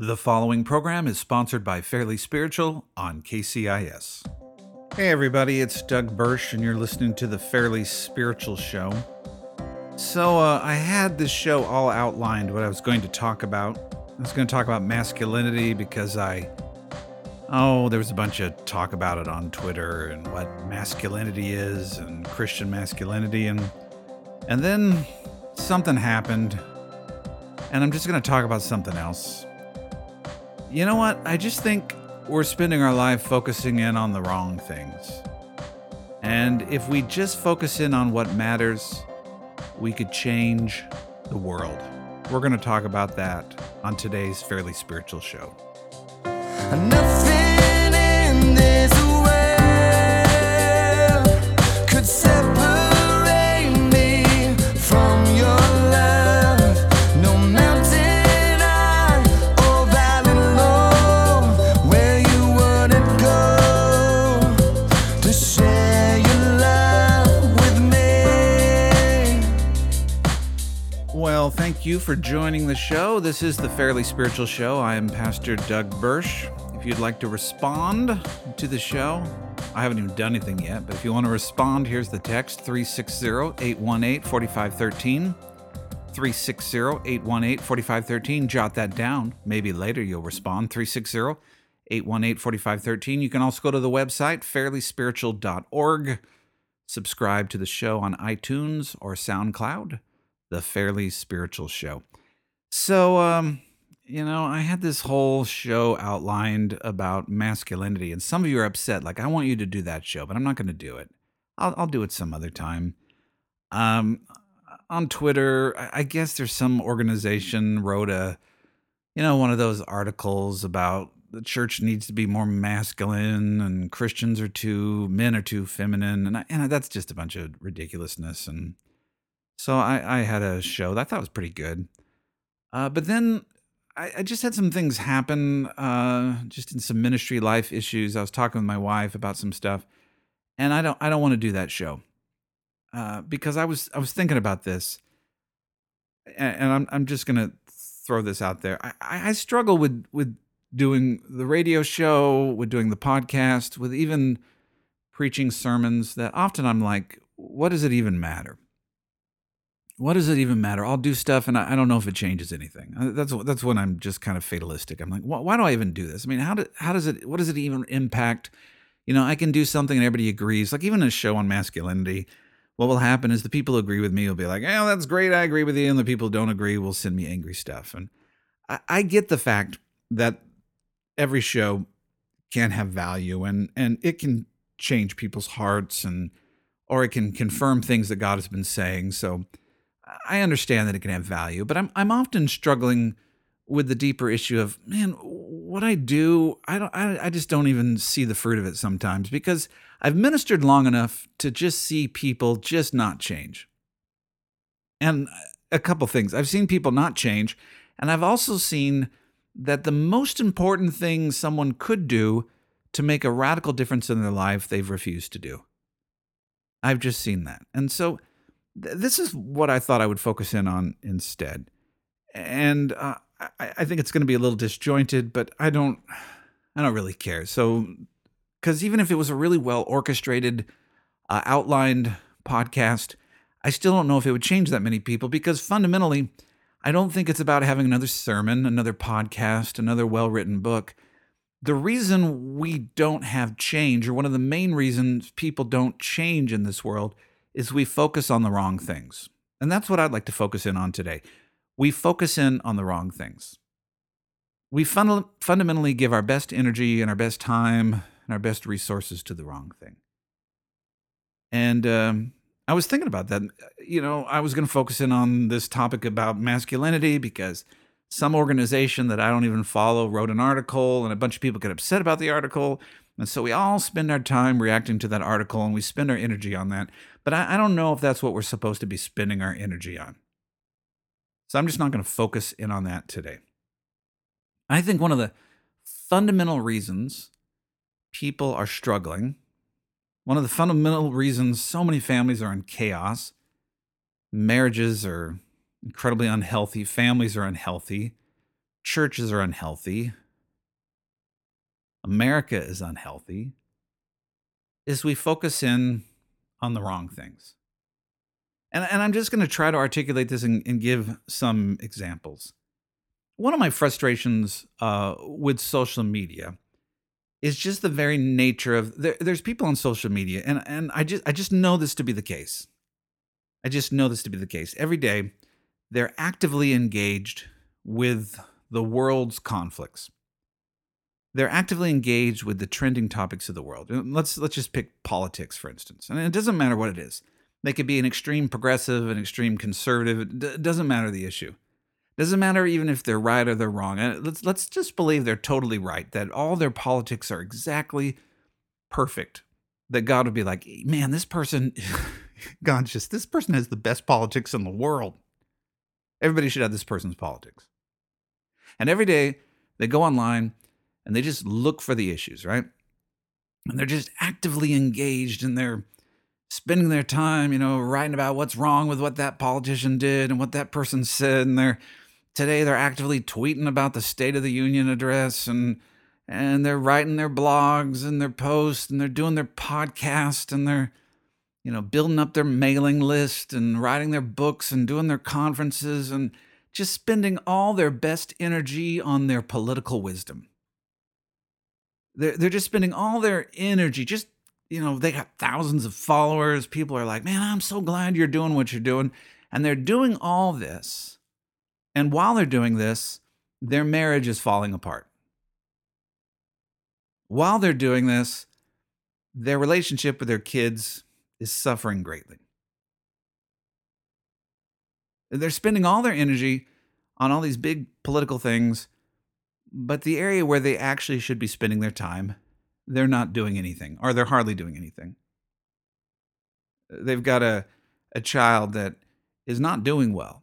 The following program is sponsored by Fairly Spiritual on KCIS. Hey, everybody, it's Doug Bursch, and you're listening to the Fairly Spiritual Show. So, uh, I had this show all outlined what I was going to talk about. I was going to talk about masculinity because I. Oh, there was a bunch of talk about it on Twitter and what masculinity is and Christian masculinity and and then something happened and I'm just going to talk about something else. You know what? I just think we're spending our life focusing in on the wrong things. And if we just focus in on what matters, we could change the world. We're going to talk about that on today's Fairly Spiritual Show. Nothing you for joining the show. This is the Fairly Spiritual Show. I am Pastor Doug Bursch. If you'd like to respond to the show, I haven't even done anything yet, but if you want to respond, here's the text 360 818 4513. 360 818 4513. Jot that down. Maybe later you'll respond. 360 818 4513. You can also go to the website, fairlyspiritual.org. Subscribe to the show on iTunes or SoundCloud, The Fairly Spiritual Show. So, um, you know, I had this whole show outlined about masculinity, and some of you are upset. Like, I want you to do that show, but I'm not going to do it. I'll, I'll do it some other time. Um, on Twitter, I guess there's some organization wrote a, you know, one of those articles about the church needs to be more masculine and Christians are too, men are too feminine. And, I, and that's just a bunch of ridiculousness. And so I, I had a show that I thought was pretty good. Uh, but then I, I just had some things happen, uh, just in some ministry life issues. I was talking with my wife about some stuff, and I don't, I don't want to do that show uh, because I was, I was thinking about this, and, and I'm, I'm just gonna throw this out there. I, I struggle with, with doing the radio show, with doing the podcast, with even preaching sermons. That often I'm like, what does it even matter? What does it even matter? I'll do stuff, and I, I don't know if it changes anything. Uh, That's that's when I'm just kind of fatalistic. I'm like, why, why do I even do this? I mean, how do, how does it? What does it even impact? You know, I can do something and everybody agrees. Like even a show on masculinity, what will happen is the people who agree with me will be like, "Oh, that's great, I agree with you," and the people who don't agree will send me angry stuff. And I, I get the fact that every show can have value and and it can change people's hearts and or it can confirm things that God has been saying. So I understand that it can have value, but I'm I'm often struggling with the deeper issue of man, what I do, I don't, I, I just don't even see the fruit of it sometimes because I've ministered long enough to just see people just not change. And a couple things, I've seen people not change, and I've also seen that the most important thing someone could do to make a radical difference in their life, they've refused to do. I've just seen that, and so th- this is what I thought I would focus in on instead. And uh, I, I think it's going to be a little disjointed, but I don't, I don't really care. So, because even if it was a really well orchestrated, uh, outlined podcast, I still don't know if it would change that many people because fundamentally, I don't think it's about having another sermon, another podcast, another well written book. The reason we don't have change, or one of the main reasons people don't change in this world, is we focus on the wrong things. And that's what I'd like to focus in on today. We focus in on the wrong things. We funda- fundamentally give our best energy and our best time and our best resources to the wrong thing. And um, I was thinking about that. You know, I was going to focus in on this topic about masculinity because some organization that I don't even follow wrote an article and a bunch of people get upset about the article. And so we all spend our time reacting to that article and we spend our energy on that. But I, I don't know if that's what we're supposed to be spending our energy on. So I'm just not going to focus in on that today. I think one of the fundamental reasons people are struggling, one of the fundamental reasons so many families are in chaos, marriages are incredibly unhealthy, families are unhealthy, churches are unhealthy, America is unhealthy, is we focus in on the wrong things. And, and I'm just going to try to articulate this and, and, give some examples. One of my frustrations uh, with social media is just the very nature of there, there's people on social media, and, and I just I just know this to be the case. I just know this to be the case. Every day, they're actively engaged with the world's conflicts. They're actively engaged with the trending topics of the world. Uh, let's let's just pick politics, for instance. And it doesn't matter what it is. They could be an extreme progressive, an extreme conservative. It doesn't matter the issue. It Doesn't matter even if they're right or they're wrong. Uh, let's let's just believe they're totally right. That all their politics are exactly perfect. That God would be like, man, this person, God's just this person has the best politics in the world. Everybody should have this person's politics. And every day they go online and they just look for the issues, right? And they're just actively engaged and they're spending their time, you know, writing about what's wrong with what that politician did and what that person said. And they're today they're actively tweeting about the State of the Union address and and they're writing their blogs and their posts and they're doing their podcast and they're you know building up their mailing list and writing their books and doing their conferences and just spending all their best energy on their political wisdom. They're, they're just spending all their energy just you know, they got thousands of followers. People are like, man, I'm so glad you're doing what you're doing. And they're doing all this. And while they're doing this, their marriage is falling apart. While they're doing this, their relationship with their kids is suffering greatly. They're spending all their energy on all these big political things, but the area where they actually should be spending their time they're not doing anything, or they're hardly doing anything. They've got a, a child that is not doing well,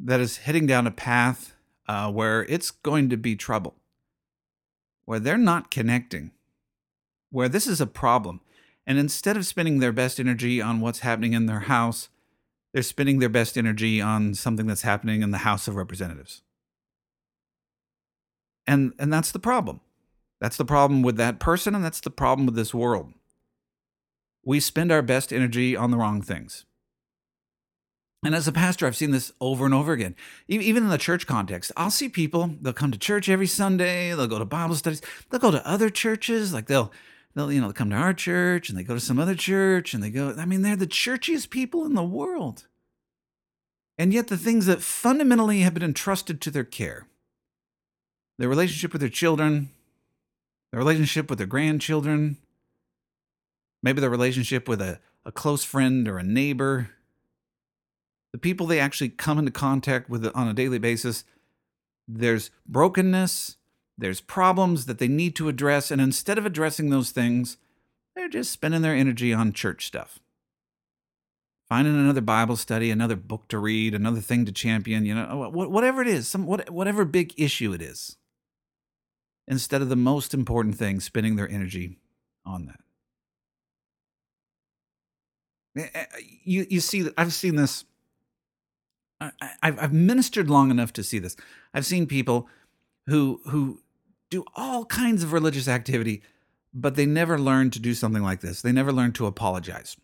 that is heading down a path uh, where it's going to be trouble, where they're not connecting, where this is a problem. And instead of spending their best energy on what's happening in their house, they're spending their best energy on something that's happening in the House of Representatives. And, and that's the problem. That's the problem with that person, and that's the problem with this world. We spend our best energy on the wrong things. And as a pastor, I've seen this over and over again. Even in the church context, I'll see people, they'll come to church every Sunday, they'll go to Bible studies, they'll go to other churches, like they'll they'll you know come to our church and they go to some other church and they go I mean they're the churchiest people in the world. And yet the things that fundamentally have been entrusted to their care, their relationship with their children, their relationship with their grandchildren, maybe their relationship with a, a close friend or a neighbor, the people they actually come into contact with on a daily basis, there's brokenness, there's problems that they need to address, and instead of addressing those things, they're just spending their energy on church stuff. Finding another Bible study, another book to read, another thing to champion, you know, whatever it is, some whatever big issue it is instead of the most important thing, spending their energy on that. You, you see, I've seen this. I've, I've ministered long enough to see this. I've seen people who who do all kinds of religious activity, but they never learn to do something like this. They never learn to apologize.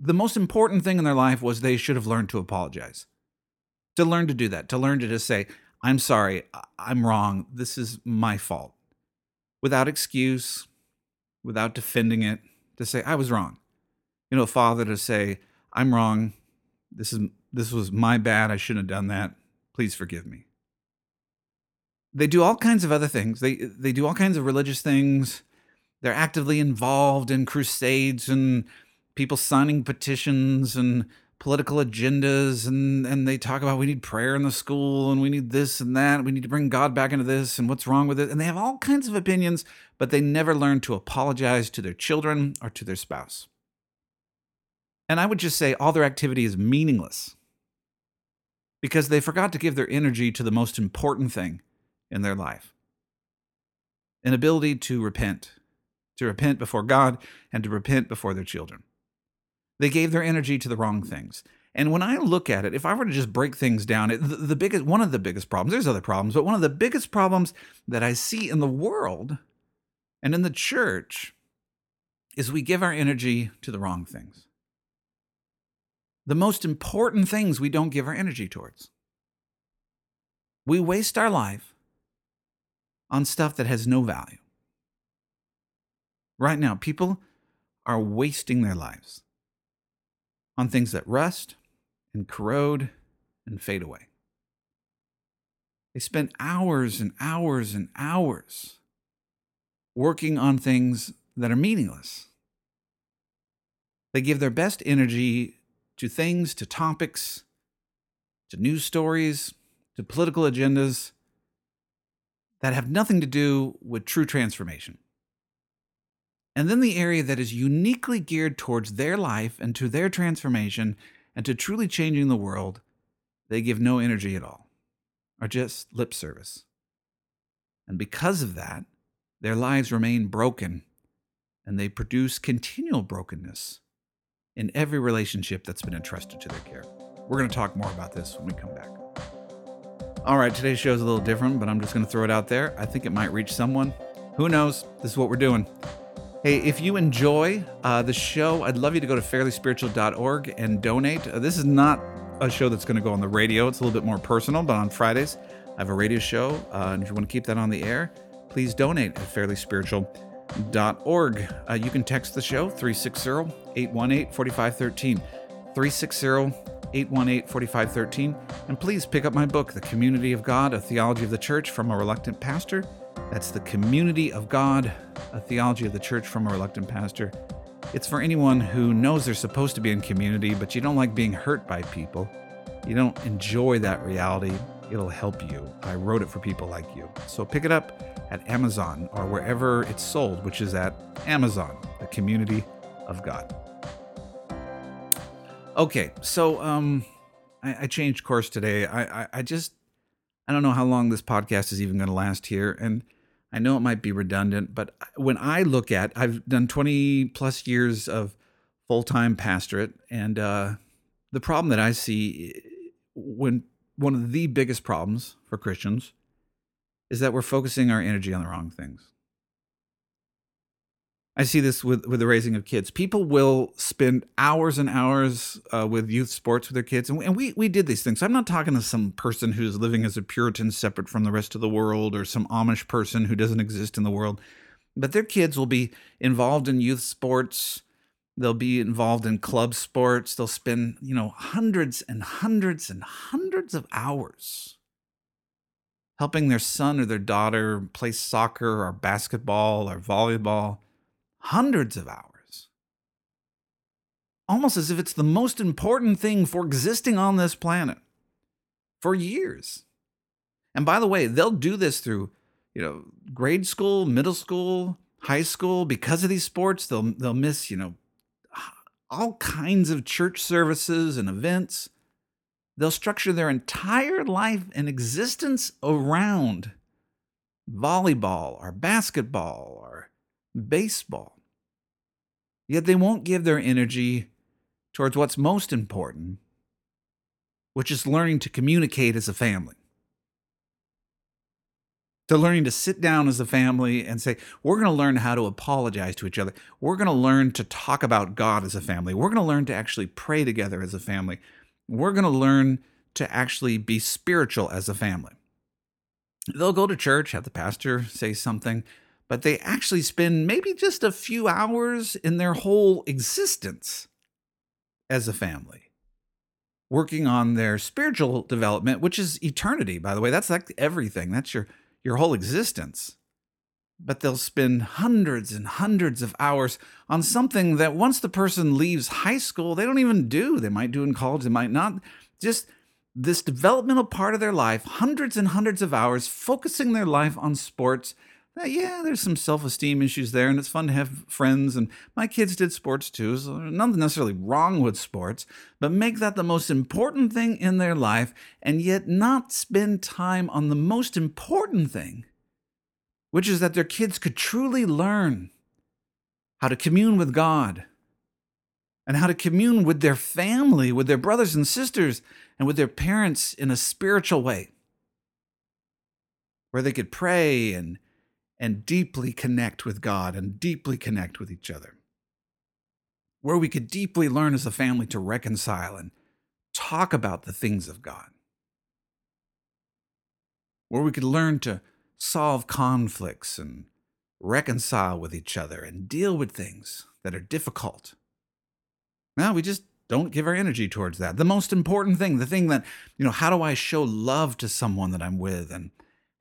The most important thing in their life was they should have learned to apologize. To learn to do that, to learn to just say, I'm sorry, I'm wrong. This is my fault. Without excuse, without defending it, to say, I was wrong. You know, father to say, I'm wrong. This is this was my bad. I shouldn't have done that. Please forgive me. They do all kinds of other things. They they do all kinds of religious things. They're actively involved in crusades and people signing petitions and political agendas and and they talk about we need prayer in the school and we need this and that we need to bring god back into this and what's wrong with it. And they have all kinds of opinions but they never learn to apologize to their children or to their spouse. And i would just say all their activity is meaningless because they forgot to give their energy to the most important thing in their life an ability to repent to repent before god and to repent before their children they gave their energy to the wrong things. And when I look at it, if I were to just break things down, it, the, the biggest one of the biggest problems, there's other problems, but one of the biggest problems that I see in the world and in the church is we give our energy to the wrong things. The most important things we don't give our energy towards. We waste our life on stuff that has no value. Right now, people are wasting their lives on things that rust and corrode and fade away. They spend hours and hours and hours working on things that are meaningless. They give their best energy to things, to topics, to news stories, to political agendas that have nothing to do with true transformation. And then the area that is uniquely geared towards their life and to their transformation and to truly changing the world, they give no energy at all, or just lip service. And because of that, their lives remain broken and they produce continual brokenness in every relationship that's been entrusted to their care. We're going to talk more about this when we come back. All right, today's show is a little different, but I'm just going to throw it out there. I think it might reach someone. Who knows? This is what we're doing. Hey, if you enjoy uh, the show, I'd love you to go to fairlyspiritual.org and donate. Uh, this is not a show that's going to go on the radio, it's a little bit more personal, but on Fridays, I have a radio show. Uh, and if you want to keep that on the air, please donate at fairlyspiritual.org. Uh, you can text the show 360 818 4513. 360 818 4513. And please pick up my book, The Community of God, A Theology of the Church from a Reluctant Pastor. That's The Community of God, A Theology of the Church from a Reluctant Pastor. It's for anyone who knows they're supposed to be in community, but you don't like being hurt by people. You don't enjoy that reality. It'll help you. I wrote it for people like you. So pick it up at Amazon or wherever it's sold, which is at Amazon, the community of God. Okay, so um, I, I changed course today. I, I, I just I don't know how long this podcast is even going to last here, and I know it might be redundant, but when I look at, I've done 20 plus years of full time pastorate, and uh, the problem that I see when one of the biggest problems for Christians is that we're focusing our energy on the wrong things. I see this with, with the raising of kids. People will spend hours and hours uh, with youth sports with their kids, and we, and we we did these things. I'm not talking to some person who's living as a Puritan, separate from the rest of the world, or some Amish person who doesn't exist in the world. But their kids will be involved in youth sports. They'll be involved in club sports. They'll spend you know hundreds and hundreds and hundreds of hours helping their son or their daughter play soccer or basketball or volleyball hundreds of hours. Almost as if it's the most important thing for existing on this planet for years. And by the way, they'll do this through, you know, grade school, middle school, high school because of these sports. They'll they'll miss, you know, all kinds of church services and events. They'll structure their entire life and existence around volleyball or basketball or baseball. Yet they won't give their energy towards what's most important, which is learning to communicate as a family. To learning to sit down as a family and say, we're going to learn how to apologize to each other. We're going to learn to talk about God as a family. We're going to learn to actually pray together as a family. We're going to learn to actually be spiritual as a family. They'll go to church, have the pastor say something, but they actually spend maybe just a few hours in their whole existence as a family working on their spiritual development which is eternity by the way. That's like everything. That's your your whole existence. But they'll spend hundreds and hundreds of hours on something that once the person leaves high school they don't even do. They might do in college they might not. Just this developmental part of their life hundreds and hundreds of hours focusing their life on sports Uh, yeah, there's some self esteem issues there, and it's fun to have friends. And my kids did sports too, so nothing necessarily wrong with sports, but make that the most important thing in their life and yet not spend time on the most important thing, which is that their kids could truly learn how to commune with God, and how to commune with their family, with their brothers and sisters, and with their parents in a spiritual way, where they could pray and, and deeply connect with God and deeply connect with each other, where we could deeply learn as a family to reconcile and talk about the things of God, where we could learn to solve conflicts and reconcile with each other and deal with things that are difficult. Now, we just don't give our energy towards that. The most important thing, the thing that, you know, how do I show love to someone that I'm with? And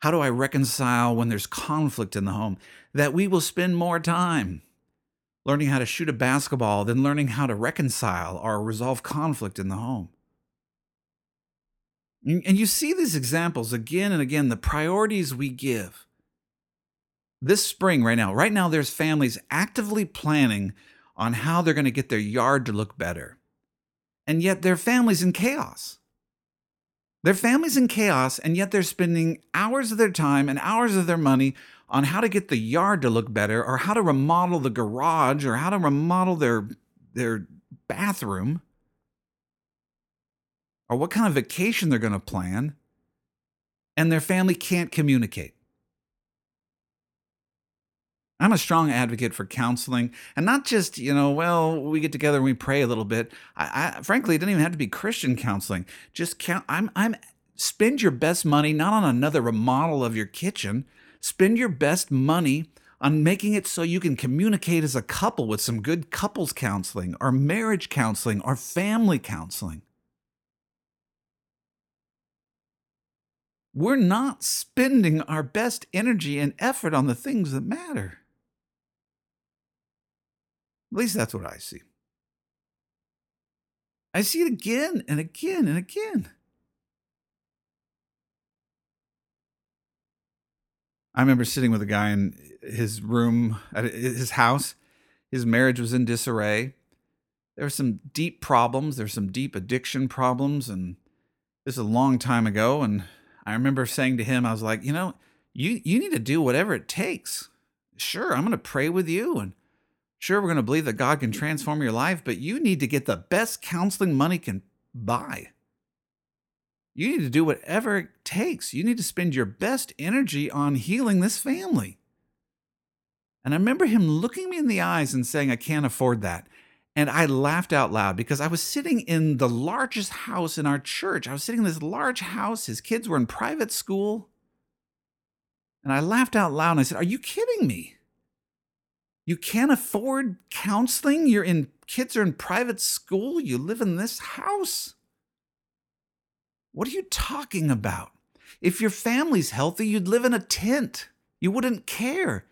how do I reconcile when there's conflict in the home? That we will spend more time learning how to shoot a basketball than learning how to reconcile or resolve conflict in the home. And you see these examples again and again, the priorities we give. This spring, right now, right now, there's families actively planning on how they're going to get their yard to look better. And yet their family's in chaos. Their family's in chaos, and yet they're spending hours of their time and hours of their money on how to get the yard to look better, or how to remodel the garage, or how to remodel their, their bathroom, or what kind of vacation they're going to plan, and their family can't communicate. I'm a strong advocate for counseling and not just, you know, well, we get together and we pray a little bit. I, I frankly, it doesn't even have to be Christian counseling. Just count. I'm, I'm, spend your best money not on another remodel of your kitchen. Spend your best money on making it so you can communicate as a couple with some good couples counseling or marriage counseling or family counseling. We're not spending our best energy and effort on the things that matter. At least that's what I see. I see it again and again and again. I remember sitting with a guy in his room at his house. His marriage was in disarray. There were some deep problems. There were some deep addiction problems. And this is a long time ago. And I remember saying to him, I was like, you know, you, you need to do whatever it takes. Sure, I'm going to pray with you and Sure, we're going to believe that God can transform your life, but you need to get the best counseling money can buy. You need to do whatever it takes. You need to spend your best energy on healing this family. And I remember him looking me in the eyes and saying, I can't afford that. And I laughed out loud because I was sitting in the largest house in our church. I was sitting in this large house. His kids were in private school. And I laughed out loud and I said, Are you kidding me? You can't afford counseling. You're in kids are in private school. You live in this house. What are you talking about? If your family's healthy, you'd live in a tent. You wouldn't care.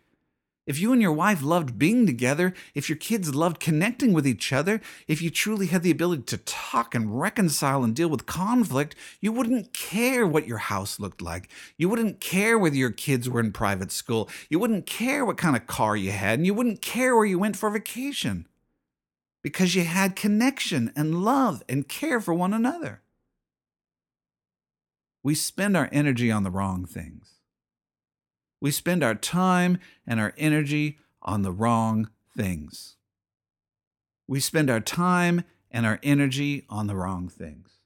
If you and your wife loved being together, if your kids loved connecting with each other, if you truly had the ability to talk and reconcile and deal with conflict, you wouldn't care what your house looked like. You wouldn't care whether your kids were in private school. You wouldn't care what kind of car you had, and you wouldn't care where you went for vacation because you had connection and love and care for one another. We spend our energy on the wrong things. We spend our time and our energy on the wrong things. We spend our time and our energy on the wrong things.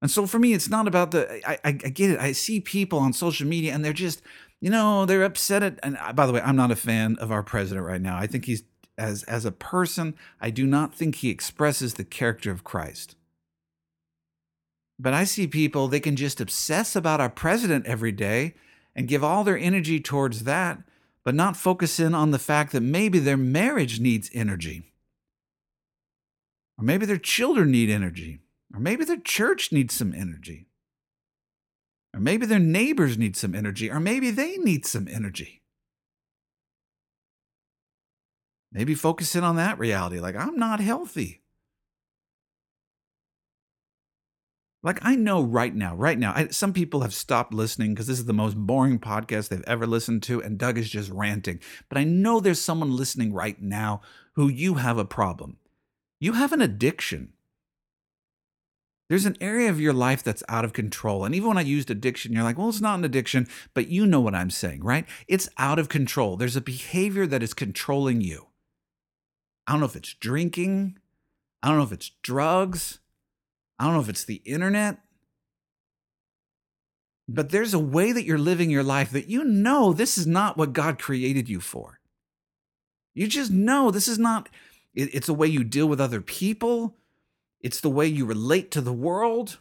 And so for me, it's not about the, I, I, I, get it. I see people on social media and they're just, you know, they're upset at, and by the way, I'm not a fan of our president right now. I think he's, as, as a person, I do not think he expresses the character of Christ. But I see people, they can just obsess about our president every day and give all their energy towards that, but not focus in on the fact that maybe their marriage needs energy. Or maybe their children need energy. Or maybe their church needs some energy. Or maybe their neighbors need some energy. Or maybe they need some energy. Maybe focus in on that reality like, I'm not healthy. Like I know right now, right now, I, some people have stopped listening because this is the most boring podcast they've ever listened to, and Doug is just ranting. But I know there's someone listening right now who you have a problem. You have an addiction. There's an area of your life that's out of control. And even when I used addiction, you're like, well, it's not an addiction, but you know what I'm saying, right? It's out of control. There's a behavior that is controlling you. I don't know if it's drinking. I don't know if it's drugs. I don't know if it's the internet. But there's a way that you're living your life that you know this is not what God created you for. You just know this is not, it- it's a way you deal with other people, it's the way you relate to the world,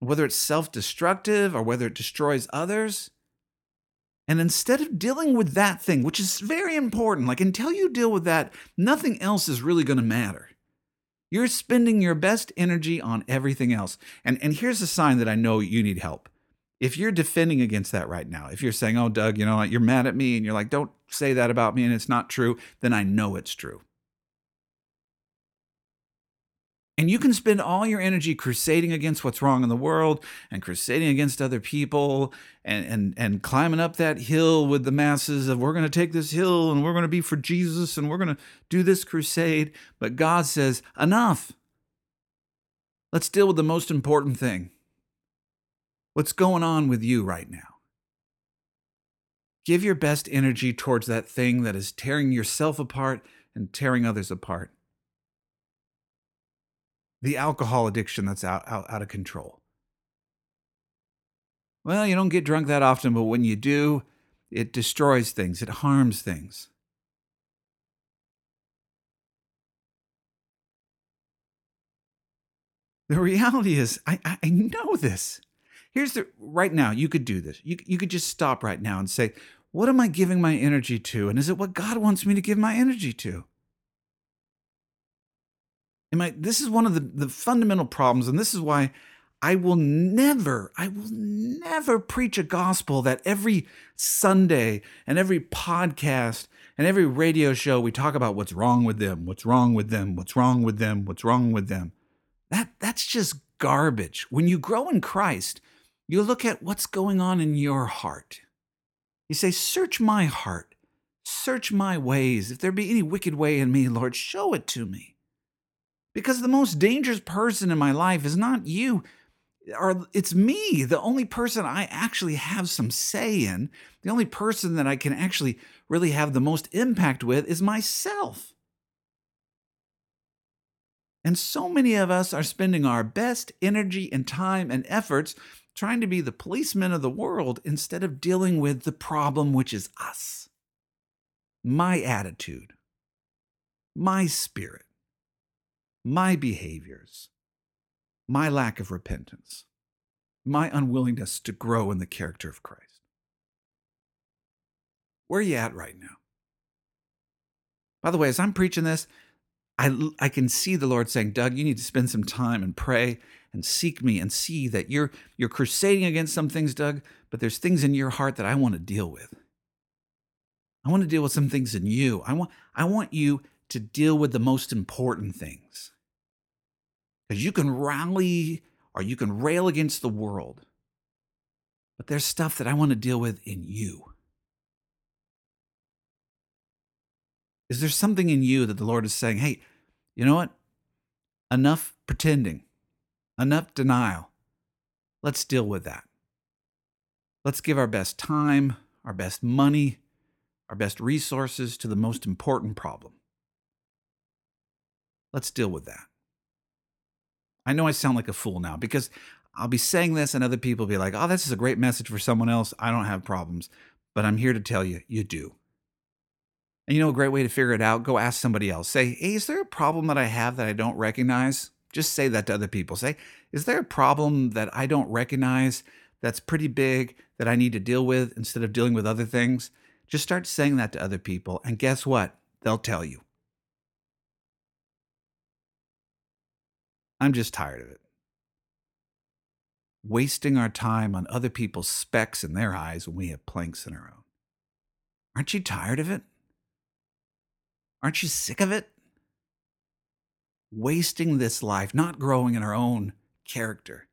whether it's self destructive or whether it destroys others. And instead of dealing with that thing, which is very important, like until you deal with that, nothing else is really going to matter. You're spending your best energy on everything else. And, and here's a sign that I know you need help. If you're defending against that right now, if you're saying, oh, Doug, you know, you're mad at me and you're like, don't say that about me and it's not true, then I know it's true. And you can spend all your energy crusading against what's wrong in the world and crusading against other people and, and, and climbing up that hill with the masses of we're going to take this hill and we're going to be for Jesus and we're going to do this crusade. But God says, enough. Let's deal with the most important thing. What's going on with you right now? Give your best energy towards that thing that is tearing yourself apart and tearing others apart the alcohol addiction that's out, out, out of control. Well, you don't get drunk that often, but when you do, it destroys things, it harms things. The reality is, I, I know this. Here's the right now, you could do this. You, you could just stop right now and say, What am I giving my energy to? And is it what God wants me to give my energy to? Am I, this is one of the, the fundamental problems, and this is why I will never, I will never preach a gospel that every Sunday and every podcast and every radio show we talk about what's wrong with them, what's wrong with them, what's wrong with them, what's wrong with them. That that's just garbage. When you grow in Christ, you look at what's going on in your heart. You say, "Search my heart. Search my ways. If there be any wicked way in me, Lord, show it to me." Because the most dangerous person in my life is not you, or it's me, the only person I actually have some say in, the only person that I can actually really have the most impact with is myself. And so many of us are spending our best energy and time and efforts trying to be the policemen of the world instead of dealing with the problem, which is us. My attitude, my spirit, my behaviors, my lack of repentance, my unwillingness to grow in the character of Christ. Where are you at right now? By the way, as I'm preaching this, I, I can see the Lord saying, Doug, you need to spend some time and pray and seek me and see that you're, you're crusading against some things, Doug, but there's things in your heart that I want to deal with. I want to deal with some things in you. I want, I want you to deal with the most important things. Because you can rally or you can rail against the world, but there's stuff that I want to deal with in you. Is there something in you that the Lord is saying, hey, you know what? Enough pretending, enough denial. Let's deal with that. Let's give our best time, our best money, our best resources to the most important problem. Let's deal with that. I know I sound like a fool now because I'll be saying this and other people will be like, oh, this is a great message for someone else. I don't have problems. But I'm here to tell you, you do. And you know, a great way to figure it out, go ask somebody else. Say, hey, is there a problem that I have that I don't recognize? Just say that to other people. Say, is there a problem that I don't recognize that's pretty big that I need to deal with instead of dealing with other things? Just start saying that to other people. And guess what? They'll tell you. I'm just tired of it. Wasting our time on other people's specks in their eyes when we have planks in our own. Aren't you tired of it? Aren't you sick of it? Wasting this life, not growing in our own character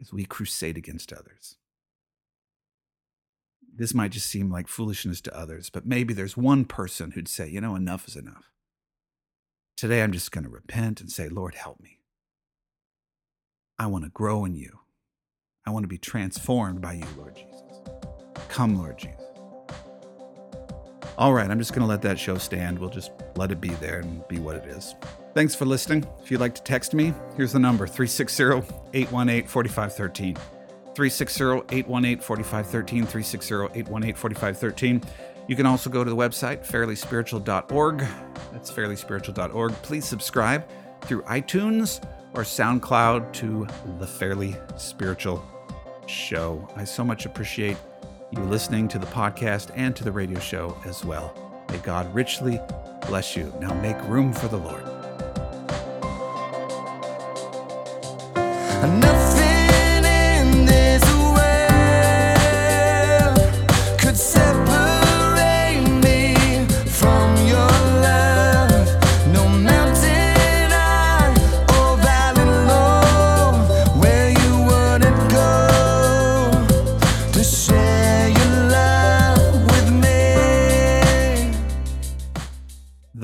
as we crusade against others. This might just seem like foolishness to others, but maybe there's one person who'd say, you know, enough is enough. Today I'm just going to repent and say, Lord, help me. I want to grow in you. I want to be transformed by you, Lord Jesus. Come, Lord Jesus. All right, I'm just going to let that show stand. We'll just let it be there and be what it is. Thanks for listening. If you'd like to text me, here's the number 360 818 4513. 360 818 4513. 360 818 4513. You can also go to the website, fairlyspiritual.org. That's fairlyspiritual.org. Please subscribe through iTunes or SoundCloud to The Fairly Spiritual Show. I so much appreciate you listening to the podcast and to the radio show as well. May God richly bless you. Now make room for the Lord. Nothing